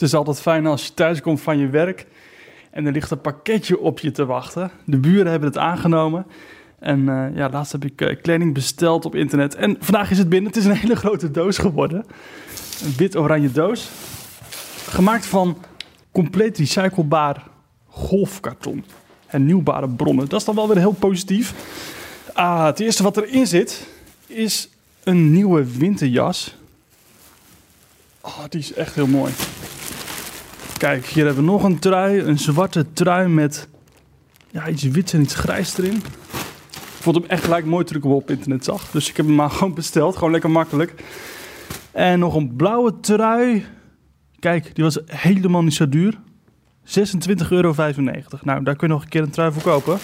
Het is altijd fijn als je thuis komt van je werk en er ligt een pakketje op je te wachten. De buren hebben het aangenomen. En uh, ja, laatst heb ik uh, kleding besteld op internet. En vandaag is het binnen. Het is een hele grote doos geworden. Een wit-oranje doos. Gemaakt van compleet recyclebaar golfkarton. Hernieuwbare bronnen. Dat is dan wel weer heel positief. Ah, het eerste wat erin zit is een nieuwe winterjas. Oh, die is echt heel mooi. Kijk, hier hebben we nog een trui. Een zwarte trui met ja, iets wits en iets grijs erin. Ik vond hem echt gelijk mooi hem op internet zag. Dus ik heb hem maar gewoon besteld. Gewoon lekker makkelijk. En nog een blauwe trui. Kijk, die was helemaal niet zo duur. 26,95 euro. Nou, daar kun je nog een keer een trui voor kopen.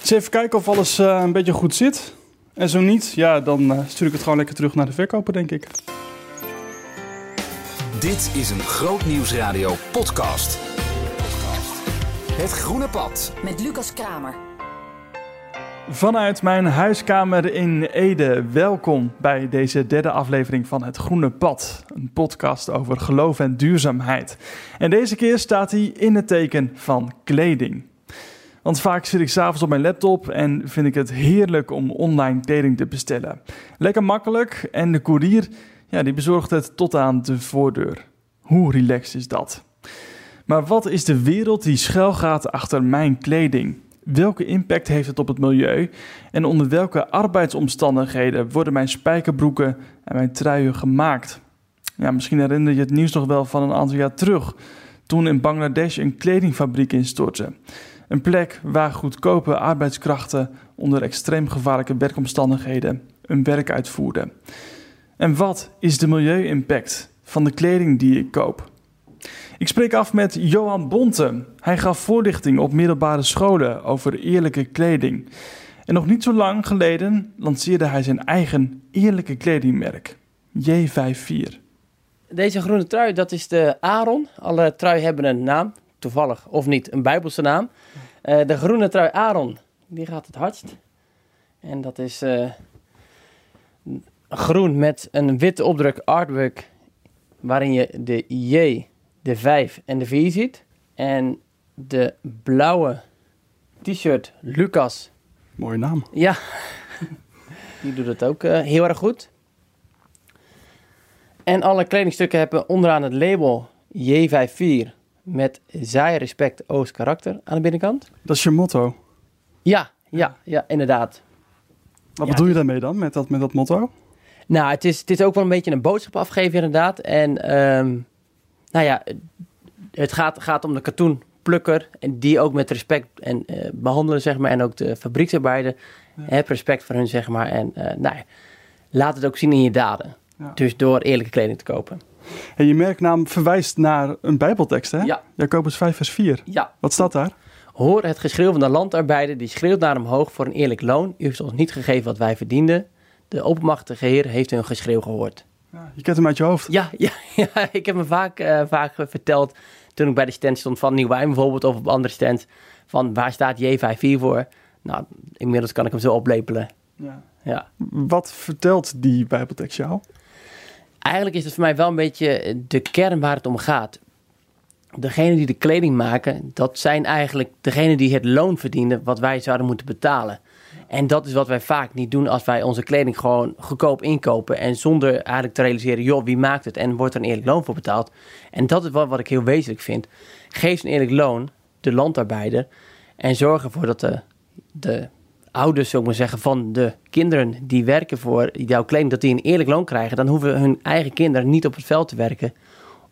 Dus even kijken of alles uh, een beetje goed zit. En zo niet, ja, dan uh, stuur ik het gewoon lekker terug naar de verkoper, denk ik. Dit is een Groot Nieuwsradio podcast. Het Groene Pad. Met Lucas Kramer. Vanuit mijn huiskamer in Ede, welkom bij deze derde aflevering van Het Groene Pad. Een podcast over geloof en duurzaamheid. En deze keer staat hij in het teken van kleding. Want vaak zit ik s'avonds op mijn laptop en vind ik het heerlijk om online kleding te bestellen. Lekker makkelijk en de koerier ja, die bezorgt het tot aan de voordeur. Hoe relaxed is dat? Maar wat is de wereld die schuilgaat achter mijn kleding? Welke impact heeft het op het milieu? En onder welke arbeidsomstandigheden worden mijn spijkerbroeken en mijn truien gemaakt? Ja, misschien herinner je het nieuws nog wel van een aantal jaar terug, toen in Bangladesh een kledingfabriek instortte. Een plek waar goedkope arbeidskrachten onder extreem gevaarlijke werkomstandigheden hun werk uitvoerden. En wat is de milieu-impact van de kleding die ik koop? Ik spreek af met Johan Bonte. Hij gaf voorlichting op middelbare scholen over eerlijke kleding. En nog niet zo lang geleden lanceerde hij zijn eigen eerlijke kledingmerk, J54. Deze groene trui, dat is de Aaron. Alle trui hebben een naam, toevallig of niet, een bijbelse naam. Uh, de groene trui Aaron, die gaat het hardst. En dat is uh, groen met een witte opdruk artwork waarin je de J, de 5 en de 4 ziet. En de blauwe t-shirt Lucas. Mooie naam. Ja, die doet het ook uh, heel erg goed. En alle kledingstukken hebben onderaan het label J54 met zij respect Oost karakter aan de binnenkant. Dat is je motto? Ja, ja, ja, inderdaad. Wat ja, bedoel je daarmee dan, met dat, met dat motto? Nou, het is, het is ook wel een beetje een boodschap afgeven inderdaad. En um, nou ja, het gaat, gaat om de katoenplukker. En die ook met respect en, uh, behandelen, zeg maar. En ook de fabrieksarbeider. Ja. Heb respect voor hun, zeg maar. En uh, nou ja, laat het ook zien in je daden. Ja. Dus door eerlijke kleding te kopen. En je merknaam verwijst naar een bijbeltekst, hè? Ja. Jacobus 5 vers 4. Ja. Wat staat daar? Hoor het geschreeuw van de landarbeider, die schreeuwt naar hem hoog voor een eerlijk loon. U heeft ons niet gegeven wat wij verdienden. De oppermachtige Heer heeft hun geschreeuw gehoord. Ja, je kent hem uit je hoofd. Ja, ja, ja ik heb hem vaak, uh, vaak verteld toen ik bij de stand stond van Nieuwijn bijvoorbeeld of op andere stands. Van waar staat J54 voor? Nou, inmiddels kan ik hem zo oplepelen. Ja. ja. Wat vertelt die Bijbeltekst jou? Eigenlijk is het voor mij wel een beetje de kern waar het om gaat. Degenen die de kleding maken, dat zijn eigenlijk degenen die het loon verdienen wat wij zouden moeten betalen. En dat is wat wij vaak niet doen als wij onze kleding gewoon goedkoop inkopen. En zonder eigenlijk te realiseren, joh, wie maakt het en wordt er een eerlijk loon voor betaald. En dat is wat, wat ik heel wezenlijk vind. Geef een eerlijk loon, de landarbeider. En zorg ervoor dat de, de ouders, zou ik maar zeggen, van de kinderen die werken voor jouw kleding, dat die een eerlijk loon krijgen. Dan hoeven hun eigen kinderen niet op het veld te werken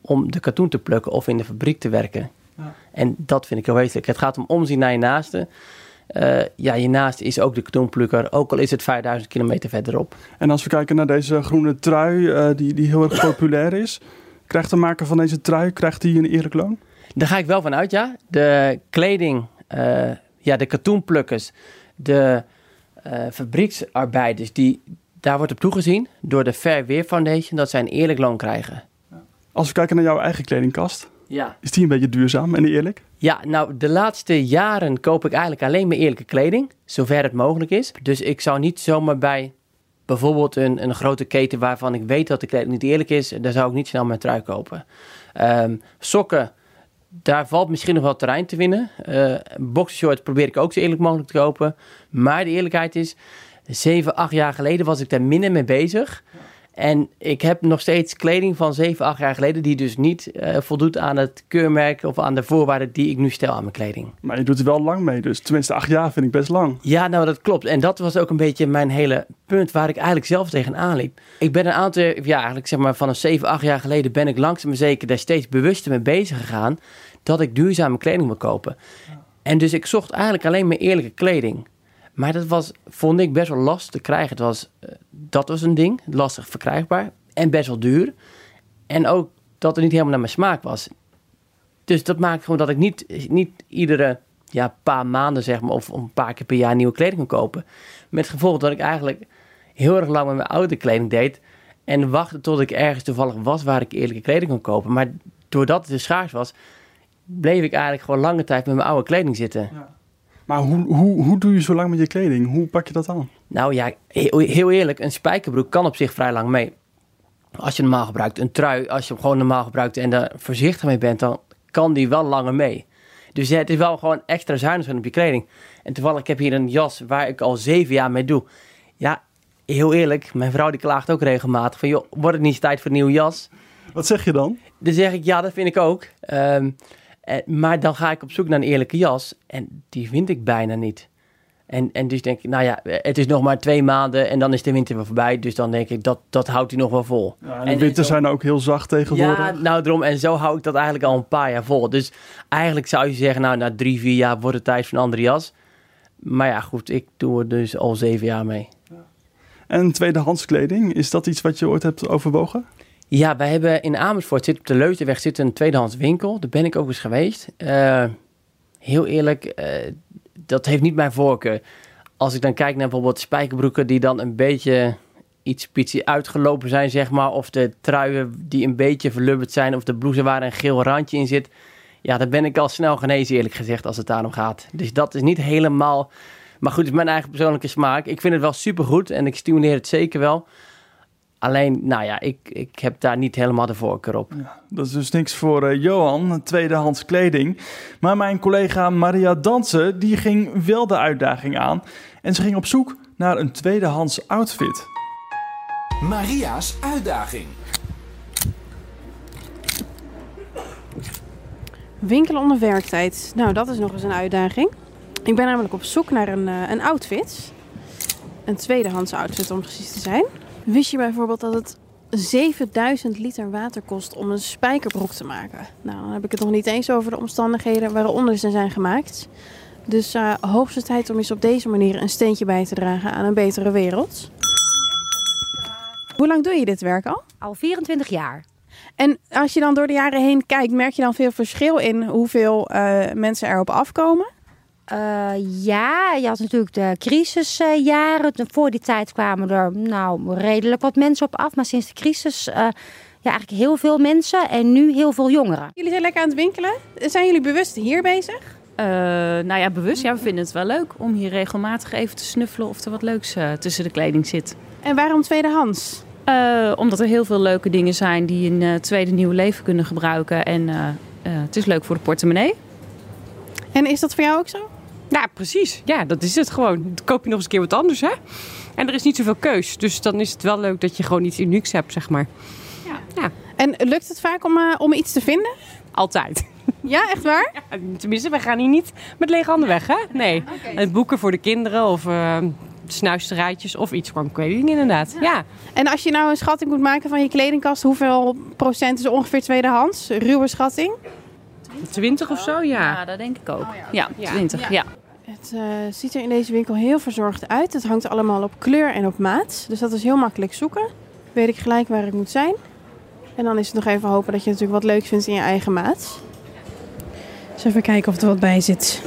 om de katoen te plukken of in de fabriek te werken. Ja. En dat vind ik heel wezenlijk. Het gaat om omzien naar je naaste. Uh, ja, je naast is ook de katoenplukker, ook al is het 5000 kilometer verderop. En als we kijken naar deze groene trui, uh, die, die heel erg populair is, krijgt de maker van deze trui krijgt die een eerlijk loon? Daar ga ik wel van uit, ja. De kleding, uh, ja, de katoenplukkers, de fabrieksarbeiders, die, daar wordt op toegezien door de Fair Wear Foundation dat zij een eerlijk loon krijgen. Als we kijken naar jouw eigen kledingkast, ja. is die een beetje duurzaam en eerlijk? Ja, nou, de laatste jaren koop ik eigenlijk alleen maar eerlijke kleding, zover het mogelijk is. Dus ik zou niet zomaar bij bijvoorbeeld een, een grote keten waarvan ik weet dat de kleding niet eerlijk is, daar zou ik niet snel mijn trui kopen. Ehm, sokken, daar valt misschien nog wel terrein te winnen. Uh, boxershorts probeer ik ook zo eerlijk mogelijk te kopen. Maar de eerlijkheid is, zeven, acht jaar geleden was ik daar minder mee bezig. En ik heb nog steeds kleding van 7, 8 jaar geleden, die dus niet uh, voldoet aan het keurmerk of aan de voorwaarden die ik nu stel aan mijn kleding. Maar je doet er wel lang mee, dus tenminste 8 jaar vind ik best lang. Ja, nou dat klopt. En dat was ook een beetje mijn hele punt waar ik eigenlijk zelf tegenaan liep. Ik ben een aantal, ja, eigenlijk zeg maar van een 7, 8 jaar geleden ben ik langzaam maar zeker daar steeds bewuster mee bezig gegaan dat ik duurzame kleding wil kopen. En dus ik zocht eigenlijk alleen maar eerlijke kleding. Maar dat was, vond ik, best wel lastig te krijgen. Het was, eh, dat was een ding, lastig verkrijgbaar en best wel duur. En ook dat het niet helemaal naar mijn smaak was. Dus dat maakt gewoon dat ik niet, niet iedere ja, paar maanden, zeg maar, of een paar keer per jaar nieuwe kleding kon kopen. Met het gevolg dat ik eigenlijk heel erg lang met mijn oude kleding deed. En wachtte tot ik ergens toevallig was waar ik eerlijke kleding kon kopen. Maar doordat het dus schaars was, bleef ik eigenlijk gewoon lange tijd met mijn oude kleding zitten. Ja. Maar hoe, hoe, hoe doe je zo lang met je kleding? Hoe pak je dat aan? Nou ja, heel, eerlijk, een spijkerbroek kan op zich vrij lang mee. Als je normaal gebruikt, een trui, als je hem gewoon normaal gebruikt en daar voorzichtig mee bent, dan kan die wel langer mee. Dus het is wel gewoon extra zuinig zijn op je kleding. En toevallig, ik heb hier een jas waar ik al zeven jaar mee doe. Ja, heel eerlijk, mijn vrouw die klaagt ook regelmatig van, joh, wordt het niet tijd voor een nieuwe jas? Wat zeg je dan? Dan zeg ik, ja, dat vind ik ook. Um, eh, maar dan ga ik op zoek naar een eerlijke jas en die vind ik bijna niet. En, en dus denk ik, nou ja, het is nog maar twee maanden en dan is de winter weer voorbij. Dus dan denk ik, dat, dat houdt hij nog wel vol. Ja, en de winters zijn ook heel zacht tegenwoordig. Ja, nou daarom. En zo hou ik dat eigenlijk al een paar jaar vol. Dus eigenlijk zou je zeggen, nou na drie, vier jaar wordt het tijd voor een andere jas. Maar ja, goed, ik doe er dus al zeven jaar mee. En tweedehands kleding, is dat iets wat je ooit hebt overwogen? Ja, wij hebben in Amersfoort, zit op de Leutenweg, zit een tweedehands winkel. Daar ben ik ook eens geweest. Uh, heel eerlijk, uh, dat heeft niet mijn voorkeur. Als ik dan kijk naar bijvoorbeeld spijkerbroeken die dan een beetje iets pitsie uitgelopen zijn, zeg maar. Of de truien die een beetje verlubberd zijn. Of de blouse waar een geel randje in zit. Ja, dan ben ik al snel genezen, eerlijk gezegd, als het daarom gaat. Dus dat is niet helemaal... Maar goed, het is mijn eigen persoonlijke smaak. Ik vind het wel supergoed en ik stimuleer het zeker wel. Alleen, nou ja, ik, ik heb daar niet helemaal de voorkeur op. Ja, dat is dus niks voor uh, Johan, tweedehands kleding. Maar mijn collega Maria Dansen, die ging wel de uitdaging aan. En ze ging op zoek naar een tweedehands outfit. Maria's uitdaging. Winkelen onder werktijd. Nou, dat is nog eens een uitdaging. Ik ben namelijk op zoek naar een, uh, een outfit. Een tweedehands outfit om precies te zijn. Wist je bijvoorbeeld dat het 7000 liter water kost om een spijkerbroek te maken? Nou, dan heb ik het nog niet eens over de omstandigheden waaronder ze zijn gemaakt. Dus uh, hoogste tijd om eens op deze manier een steentje bij te dragen aan een betere wereld. Hoe lang doe je dit werk al? Al 24 jaar. En als je dan door de jaren heen kijkt, merk je dan veel verschil in hoeveel uh, mensen erop afkomen? Uh, ja, je had natuurlijk de crisisjaren. Voor die tijd kwamen er nou, redelijk wat mensen op af. Maar sinds de crisis, uh, ja, eigenlijk heel veel mensen en nu heel veel jongeren. Jullie zijn lekker aan het winkelen. Zijn jullie bewust hier bezig? Uh, nou ja, bewust. Ja, we vinden het wel leuk om hier regelmatig even te snuffelen of er wat leuks tussen de kleding zit. En waarom tweedehands? omdat er heel veel leuke dingen zijn die een tweede nieuw leven kunnen gebruiken. En het is leuk voor de portemonnee. En is dat voor jou ook zo? Ja, precies. Ja, dat is het gewoon. Dan koop je nog eens een keer wat anders, hè? En er is niet zoveel keus. Dus dan is het wel leuk dat je gewoon iets unieks hebt, zeg maar. Ja. ja. En lukt het vaak om, uh, om iets te vinden? Altijd. Ja, echt waar? Ja, tenminste, wij gaan hier niet met lege handen weg, hè? Nee. Okay. Het boeken voor de kinderen of uh, snuisterijtjes of iets voor kleding inderdaad. Ja. En als je nou een schatting moet maken van je kledingkast, hoeveel procent is ongeveer tweedehands? Ruwe schatting? 20 of zo, ja. Ja, dat denk ik ook. Oh, ja. ja, 20, ja. Het uh, ziet er in deze winkel heel verzorgd uit. Het hangt allemaal op kleur en op maat. Dus dat is heel makkelijk zoeken. Weet ik gelijk waar ik moet zijn. En dan is het nog even hopen dat je natuurlijk wat leuk vindt in je eigen maat. Dus even kijken of er wat bij zit.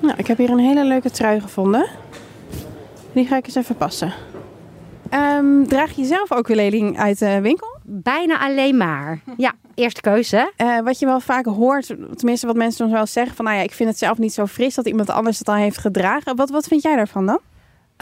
Nou, ik heb hier een hele leuke trui gevonden. Die ga ik eens even passen. Um, draag je zelf ook ukulele uit de winkel? Bijna alleen maar, ja. eerste keuze. Eh, wat je wel vaak hoort, tenminste wat mensen soms wel zeggen... van nou ja, ik vind het zelf niet zo fris dat iemand anders het al heeft gedragen. Wat, wat vind jij daarvan dan?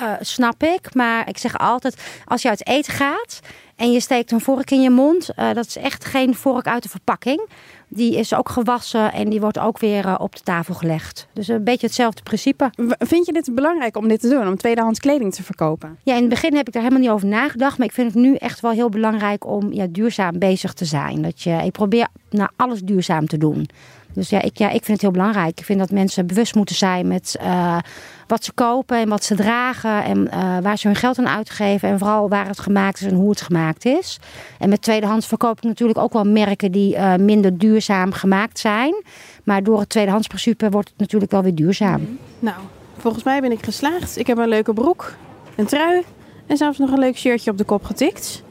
Uh, snap ik, maar ik zeg altijd, als je uit eten gaat en je steekt een vork in je mond, uh, dat is echt geen vork uit de verpakking. Die is ook gewassen en die wordt ook weer uh, op de tafel gelegd. Dus een beetje hetzelfde principe. Vind je dit belangrijk om dit te doen, om tweedehands kleding te verkopen? Ja, in het begin heb ik daar helemaal niet over nagedacht, maar ik vind het nu echt wel heel belangrijk om ja, duurzaam bezig te zijn. Dat je, ik probeer naar alles duurzaam te doen. Dus ja ik, ja, ik vind het heel belangrijk. Ik vind dat mensen bewust moeten zijn met uh, wat ze kopen en wat ze dragen. En uh, waar ze hun geld aan uitgeven. En vooral waar het gemaakt is en hoe het gemaakt is. En met tweedehands verkoop ik natuurlijk ook wel merken die uh, minder duurzaam gemaakt zijn. Maar door het tweedehands principe wordt het natuurlijk wel weer duurzaam. Nou, volgens mij ben ik geslaagd. Ik heb een leuke broek, een trui en zelfs nog een leuk shirtje op de kop getikt.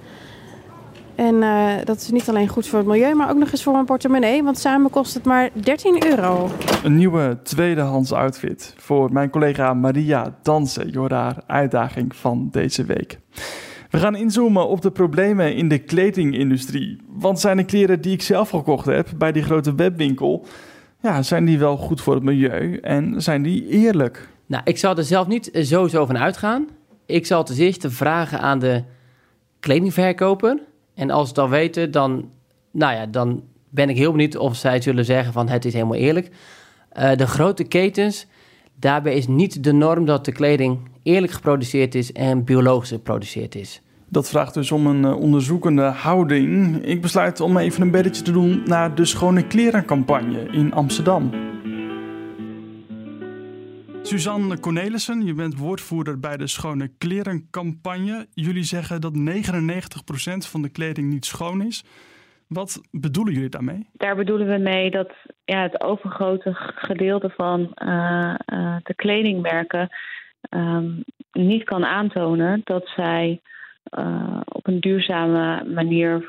En uh, dat is niet alleen goed voor het milieu, maar ook nog eens voor mijn portemonnee. Want samen kost het maar 13 euro. Een nieuwe tweedehands outfit voor mijn collega Maria Dansen. Jordaar uitdaging van deze week. We gaan inzoomen op de problemen in de kledingindustrie. Want zijn de kleren die ik zelf gekocht heb bij die grote webwinkel... Ja, zijn die wel goed voor het milieu en zijn die eerlijk? Nou, ik zou er zelf niet sowieso van uitgaan. Ik zal ten eerste vragen aan de kledingverkoper... En als ze al weten, dan, nou ja, dan ben ik heel benieuwd of zij zullen zeggen van het is helemaal eerlijk. Uh, de grote ketens, daarbij is niet de norm dat de kleding eerlijk geproduceerd is en biologisch geproduceerd is. Dat vraagt dus om een onderzoekende houding. Ik besluit om even een belletje te doen naar de Schone Klerencampagne in Amsterdam. Suzanne Cornelissen, je bent woordvoerder bij de Schone Klerencampagne. Jullie zeggen dat 99% van de kleding niet schoon is. Wat bedoelen jullie daarmee? Daar bedoelen we mee dat ja, het overgrote gedeelte van uh, uh, de kledingmerken um, niet kan aantonen dat zij uh, op een duurzame manier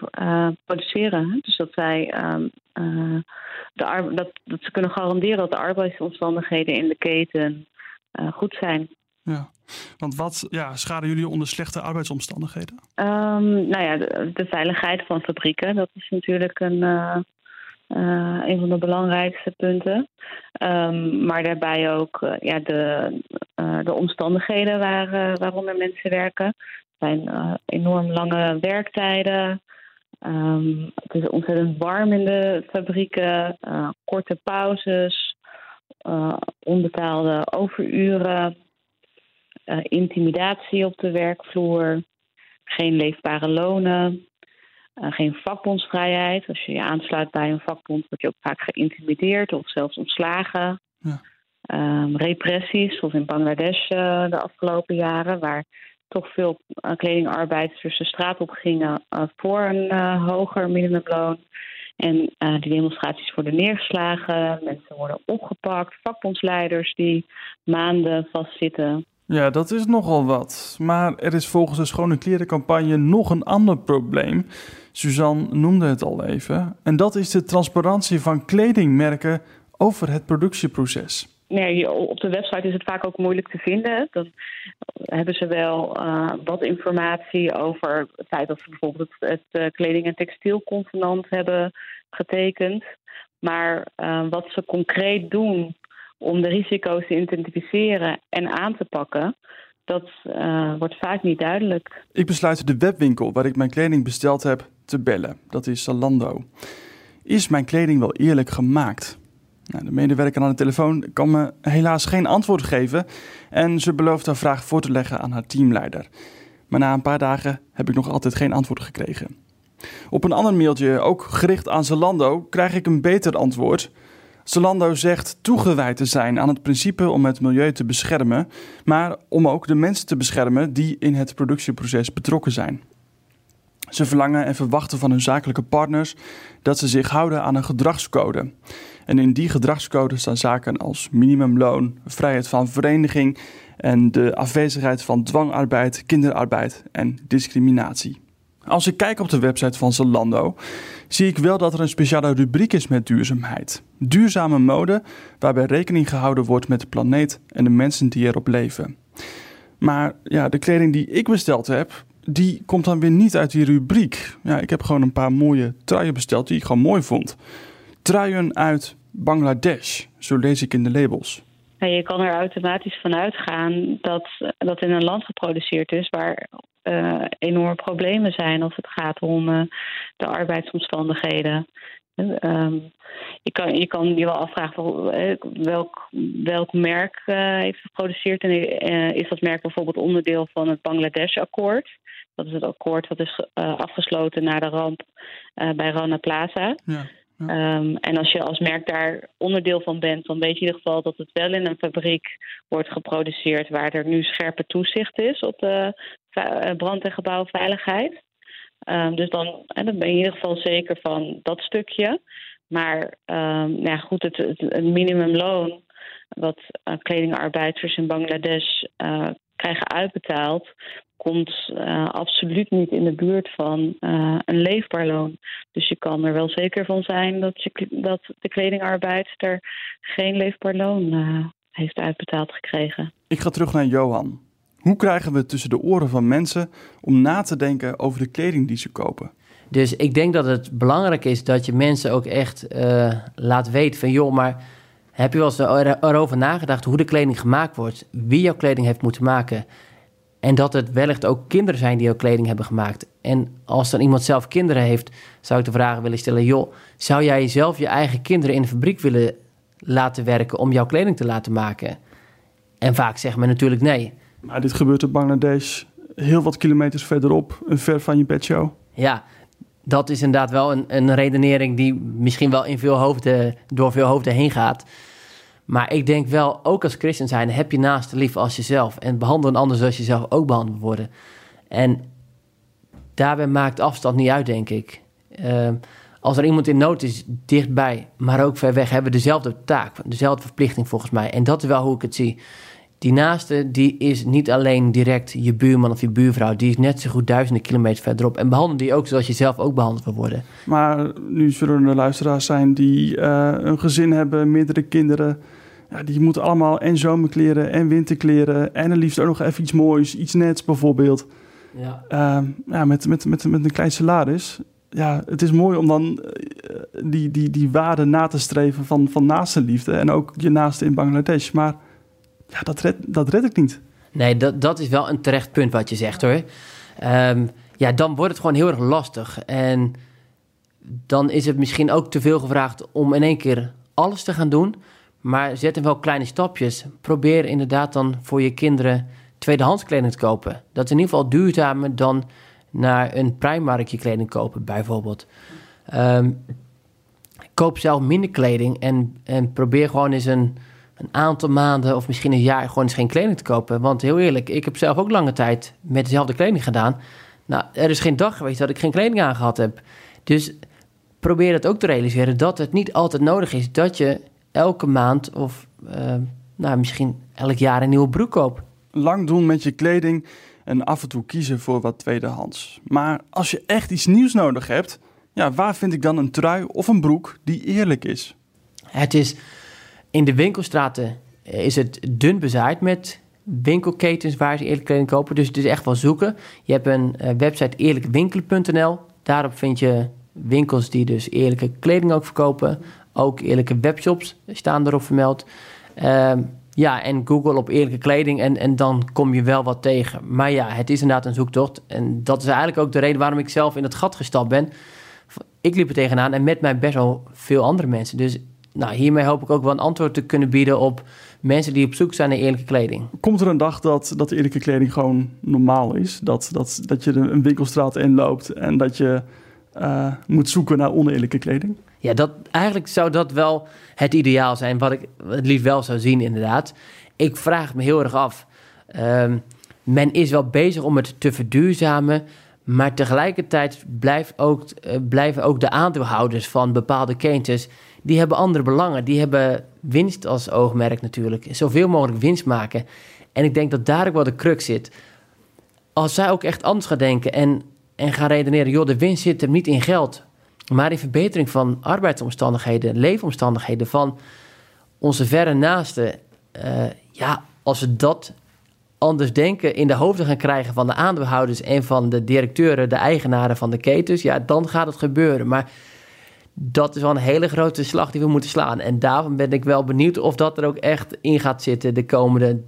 produceren. Dus dat zij um, de dat, dat ze kunnen garanderen dat de arbeidsomstandigheden in de keten goed zijn. Ja, want wat ja, schaden jullie onder slechte arbeidsomstandigheden? Um, nou ja, de, de, veiligheid van fabrieken, dat is natuurlijk een, uh, een van de belangrijkste punten. Um, maar daarbij ook ja, de, de omstandigheden waar, waaronder mensen werken. Zijn enorm lange werktijden. Um, het is ontzettend warm in de fabrieken, korte pauzes uh, onbetaalde overuren, intimidatie op de werkvloer, geen leefbare lonen, geen vakbondsvrijheid. Als je je aansluit bij een vakbond, word je ook vaak geïntimideerd of zelfs ontslagen. Ja. Um, repressies, zoals in Bangladesh de afgelopen jaren, waar toch veel kledingarbeiders dus de straat op gingen voor een hoger minimumloon. En uh, die demonstraties worden neergeslagen, mensen worden opgepakt, vakbondsleiders die maanden vastzitten. Ja, dat is nogal wat. Maar er is volgens de Schone Klerencampagne nog een ander probleem. Suzanne noemde het al even. En dat is de transparantie van kledingmerken over het productieproces nee, op de website is het vaak ook moeilijk te vinden. Dan hebben ze wel uh, wat informatie over het feit dat ze bijvoorbeeld het, uh, kleding- en textielconvenant hebben getekend. Maar uh, wat ze concreet doen om de risico's te identificeren en aan te pakken, dat wordt vaak niet duidelijk. Ik besluit de webwinkel waar ik mijn kleding besteld heb te bellen. Dat is Zalando. Is mijn kleding wel eerlijk gemaakt? Nou, de medewerker aan de telefoon kan me helaas geen antwoord geven en ze belooft haar vraag voor te leggen aan haar teamleider. Maar na een paar dagen heb ik nog altijd geen antwoord gekregen. Op een ander mailtje, ook gericht aan Zalando, krijg ik een beter antwoord. Zalando zegt toegewijd te zijn aan het principe om het milieu te beschermen, maar om ook de mensen te beschermen die in het productieproces betrokken zijn. Ze verlangen en verwachten van hun zakelijke partners dat ze zich houden aan een gedragscode. En in die gedragscode staan zaken als minimumloon, vrijheid van vereniging en de afwezigheid van dwangarbeid, kinderarbeid en discriminatie. Als ik kijk op de website van Zalando, zie ik wel dat er een speciale rubriek is met duurzaamheid. Duurzame mode, waarbij rekening gehouden wordt met de planeet en de mensen die erop leven. Maar ja, de kleding die ik besteld heb, die komt dan weer niet uit die rubriek. Ja, ik heb gewoon een paar mooie truien besteld die ik gewoon mooi vond. Truien uit Bangladesh, zo lees ik in de labels. Ja, je kan er automatisch van uitgaan dat dat in een land geproduceerd is waar uh, enorme problemen zijn als het gaat om uh, de arbeidsomstandigheden. Uh, je, kan, je kan je wel afvragen welk, welk merk heeft geproduceerd en is dat merk bijvoorbeeld onderdeel van het Bangladesh-akkoord. Dat is het akkoord dat is afgesloten na de ramp bij Rana Plaza. Ja. Um, en als je als merk daar onderdeel van bent, dan weet je in ieder geval dat het wel in een fabriek wordt geproduceerd waar er nu scherpe toezicht is op de eh, brand- en gebouwveiligheid. Um, dus dan, en dan ben je in ieder geval zeker van dat stukje. Maar um, nou ja, goed, het, minimumloon wat uh, kledingarbeiders in Bangladesh krijgen uitbetaald, komt uh, absoluut niet in de buurt van uh, een leefbaar loon. Dus je kan er wel zeker van zijn dat, je, dat de kledingarbeidster geen leefbaar loon uh, heeft uitbetaald gekregen. Ik ga terug naar Johan. Hoe krijgen we tussen de oren van mensen om na te denken over de kleding die ze kopen? Dus ik denk dat het belangrijk is dat je mensen ook echt laat weten van joh, maar heb je wel eens erover nagedacht hoe de kleding gemaakt wordt, wie jouw kleding heeft moeten maken? En dat het wellicht ook kinderen zijn die jouw kleding hebben gemaakt. En als dan iemand zelf kinderen heeft, zou ik de vraag willen stellen: joh, zou jij zelf je eigen kinderen in de fabriek willen laten werken om jouw kleding te laten maken? En vaak zegt men natuurlijk nee. Maar dit gebeurt in Bangladesh heel wat kilometers verderop, ver van je bedshow. Ja, dat is inderdaad wel een, een redenering die misschien wel in veel hoofden, door veel hoofden heen gaat. Maar ik denk wel, ook als christen zijn, heb je naast lief als jezelf. En behandel een ander zoals je zelf ook behandeld worden. En daarbij maakt afstand niet uit, denk ik. Uh, als er iemand in nood is, dichtbij, maar ook ver weg, hebben we dezelfde taak, dezelfde verplichting volgens mij. En dat is wel hoe ik het zie. Die naaste, die is niet alleen direct je buurman of je buurvrouw. Die is net zo goed duizenden kilometer verderop. En behandel die ook zoals je zelf ook behandeld wil worden. Maar nu zullen er luisteraars zijn die uh, een gezin hebben, meerdere kinderen ja, die moeten allemaal en zomerkleren en winterkleren. En het liefst ook nog even iets moois, iets nets bijvoorbeeld. Ja. Uh, ja, met, met, met, met een klein salaris. Ja, het is mooi om dan uh, die, die, die waarde na te streven van, van naaste liefde. En ook je naaste in Bangladesh. Maar ja, dat red, dat red ik niet. Nee, dat, dat is wel een terecht punt wat je zegt hoor. Um, ja, dan wordt het gewoon heel erg lastig. En dan is het misschien ook te veel gevraagd om in één keer alles te gaan doen. Maar zet in wel kleine stapjes. Probeer inderdaad dan voor je kinderen tweedehands kleding te kopen. Dat is in ieder geval duurzamer dan naar een Primark kleding kopen, bijvoorbeeld. Um, koop zelf minder kleding en, en probeer gewoon eens een, een aantal maanden of misschien een jaar gewoon eens geen kleding te kopen. Want heel eerlijk, ik heb zelf ook lange tijd met dezelfde kleding gedaan. Nou, er is geen dag geweest dat ik geen kleding aangehad heb. Dus probeer het ook te realiseren dat het niet altijd nodig is dat je elke maand of uh, nou, misschien elk jaar een nieuwe broek koop. Lang doen met je kleding en af en toe kiezen voor wat tweedehands. Maar als je echt iets nieuws nodig hebt, ja, waar vind ik dan een trui of een broek die eerlijk is? Het is in de winkelstraten is het dun bezaaid met winkelketens waar ze eerlijke kleding kopen. Dus het is echt wel zoeken. Je hebt een uh, website eerlijkwinkelen.nl. Daarop vind je winkels die dus eerlijke kleding ook verkopen. Ook eerlijke webshops staan erop vermeld. Ehm, ja, en Google op eerlijke kleding en, en dan kom je wel wat tegen. Maar ja, het is inderdaad een zoektocht. En dat is eigenlijk ook de reden waarom ik zelf in het gat gestapt ben. Ik liep er tegenaan en met mij best wel veel andere mensen. Dus nou, hiermee hoop ik ook wel een antwoord te kunnen bieden op mensen die op zoek zijn naar eerlijke kleding. Komt er een dag dat, dat eerlijke kleding gewoon normaal is? Dat, dat, dat je een winkelstraat inloopt en dat je uh, moet zoeken naar oneerlijke kleding? Ja, dat, eigenlijk zou dat wel het ideaal zijn, wat ik het liefst wel zou zien, inderdaad. Ik vraag me heel erg af. Um, men is wel bezig om het te verduurzamen, maar tegelijkertijd blijft ook, uh, blijven ook de aandeelhouders van bepaalde ketens, die hebben andere belangen. Die hebben winst als oogmerk natuurlijk. Zoveel mogelijk winst maken. En ik denk dat daar ook wel de crux zit. Als zij ook echt anders gaan denken en, en gaan redeneren, joh, de winst zit er niet in geld, maar in verbetering van arbeidsomstandigheden, leefomstandigheden van onze verre naasten. Uh, ja, als we dat anders denken in de hoofden gaan krijgen van de aandeelhouders en van de directeuren, de eigenaren van de ketens, ja, dan gaat het gebeuren. Maar dat is wel een hele grote slag die we moeten slaan. En daarom ben ik wel benieuwd of dat er ook echt in gaat zitten de komende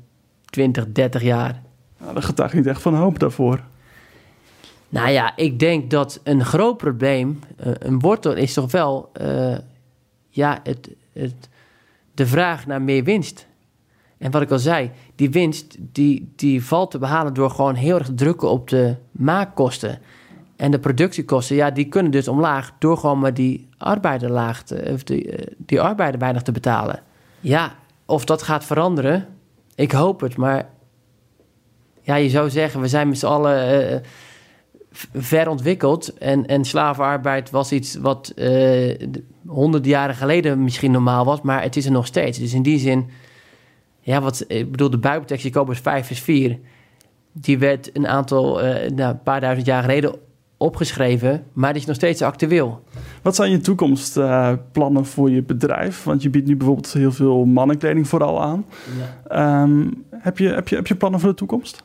20, 30 jaar. Nou, dat getuigt niet echt van hoop daarvoor. Nou ja, ik denk dat een groot probleem, eh, een wortel is toch wel uh, ja, het, het, de vraag naar meer winst. En wat ik al zei, die winst die, die valt te behalen door gewoon heel erg drukken op de maakkosten. En de productiekosten, ja, die kunnen dus omlaag door gewoon maar die arbeider laag te, of die, eh, die arbeider weinig te betalen. Ja, of dat gaat veranderen, ik hoop het, maar ja, je zou zeggen, we zijn met z'n allen uh, ver ontwikkeld. En, en slavenarbeid was iets wat uh, honderden jaren geleden misschien normaal was, maar het is er nog steeds. Dus in die zin, ja, wat ik bedoel, de Bijbeltekst Jacobus 5 vers 4, die werd een aantal, uh, nou, een paar duizend jaar geleden opgeschreven, maar die is nog steeds actueel. Wat zijn je toekomstplannen uh, voor je bedrijf? Want je biedt nu bijvoorbeeld heel veel mannenkleding vooral aan. Ja. Um, heb, je, heb, je, heb je plannen voor de toekomst?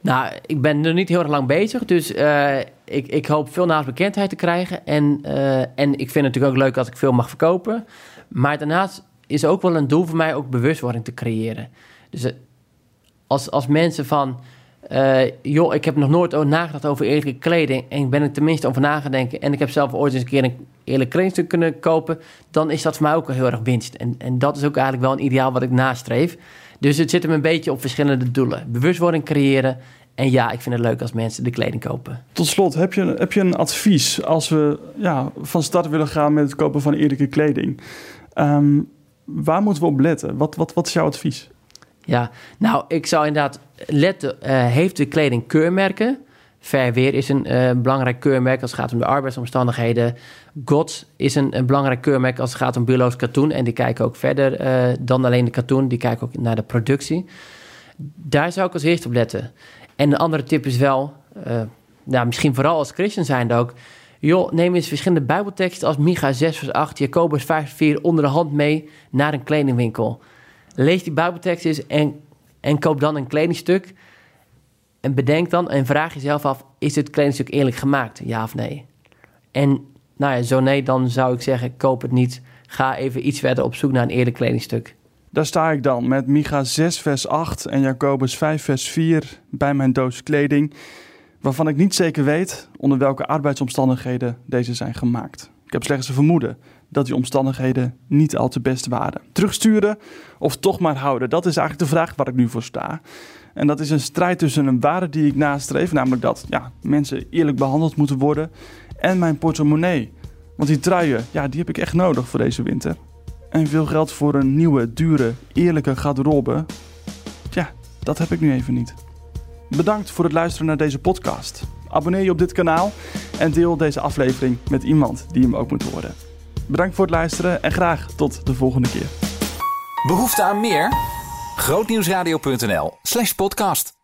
Nou, ik ben er niet heel erg lang bezig, dus uh, ik, ik hoop veel naastbekendheid te krijgen. En, uh, en ik vind het natuurlijk ook leuk als ik veel mag verkopen. Maar daarnaast is ook wel een doel voor mij ook bewustwording te creëren. Dus als, als mensen van uh, joh, ik heb nog nooit nagedacht over eerlijke kleding. En ik ben er tenminste over nagedenken. En ik heb zelf ooit eens een keer een eerlijk kledingstuk kunnen kopen. Dan is dat voor mij ook heel erg winst. En, en dat is ook eigenlijk wel een ideaal wat ik nastreef. Dus het zit hem een beetje op verschillende doelen. Bewustwording creëren. En ja, ik vind het leuk als mensen de kleding kopen. Tot slot, heb je, heb je een advies als we ja, van start willen gaan met het kopen van eerlijke kleding? Um, waar moeten we op letten? Wat, wat, wat is jouw advies? Ja, nou, ik zou inderdaad letten, uh, heeft de kleding keurmerken? Fair Weer is een uh, belangrijk keurmerk als het gaat om de arbeidsomstandigheden. GOTS is een, een, belangrijk keurmerk als het gaat om biologisch katoen. En die kijken ook verder uh, dan alleen de katoen. Die kijken ook naar de productie. Daar zou ik als eerste op letten. En een andere tip is wel, nou, misschien vooral als christen zijnde ook... joh, neem eens verschillende bijbelteksten als Micha 6 vers 8... Jacobus 5 vers 4 onder de hand mee naar een kledingwinkel... Lees die Bijbeltekst eens en, en koop dan een kledingstuk. En bedenk dan en vraag jezelf af: is dit kledingstuk eerlijk gemaakt? Ja of nee? En nou ja, zo nee, dan zou ik zeggen: koop het niet. Ga even iets verder op zoek naar een eerlijk kledingstuk. Daar sta ik dan met Micha 6, vers 8 en Jacobus 5, vers 4 bij mijn doos kleding, waarvan ik niet zeker weet onder welke arbeidsomstandigheden deze zijn gemaakt. Ik heb slechts een vermoeden dat die omstandigheden niet al te best waren. Terugsturen of toch maar houden? Dat is eigenlijk de vraag waar ik nu voor sta. En dat is een strijd tussen een waarde die ik nastreef, namelijk dat ja, mensen eerlijk behandeld moeten worden, en mijn portemonnee. Want die truien, ja, die heb ik echt nodig voor deze winter. En veel geld voor een nieuwe, dure, eerlijke garderobe, ja, dat heb ik nu even niet. Bedankt voor het luisteren naar deze podcast. Abonneer je op dit kanaal en deel deze aflevering met iemand die hem ook moet horen. Bedankt voor het luisteren en graag tot de volgende keer. Behoefte aan meer? Grootnieuwsradio.nl slash podcast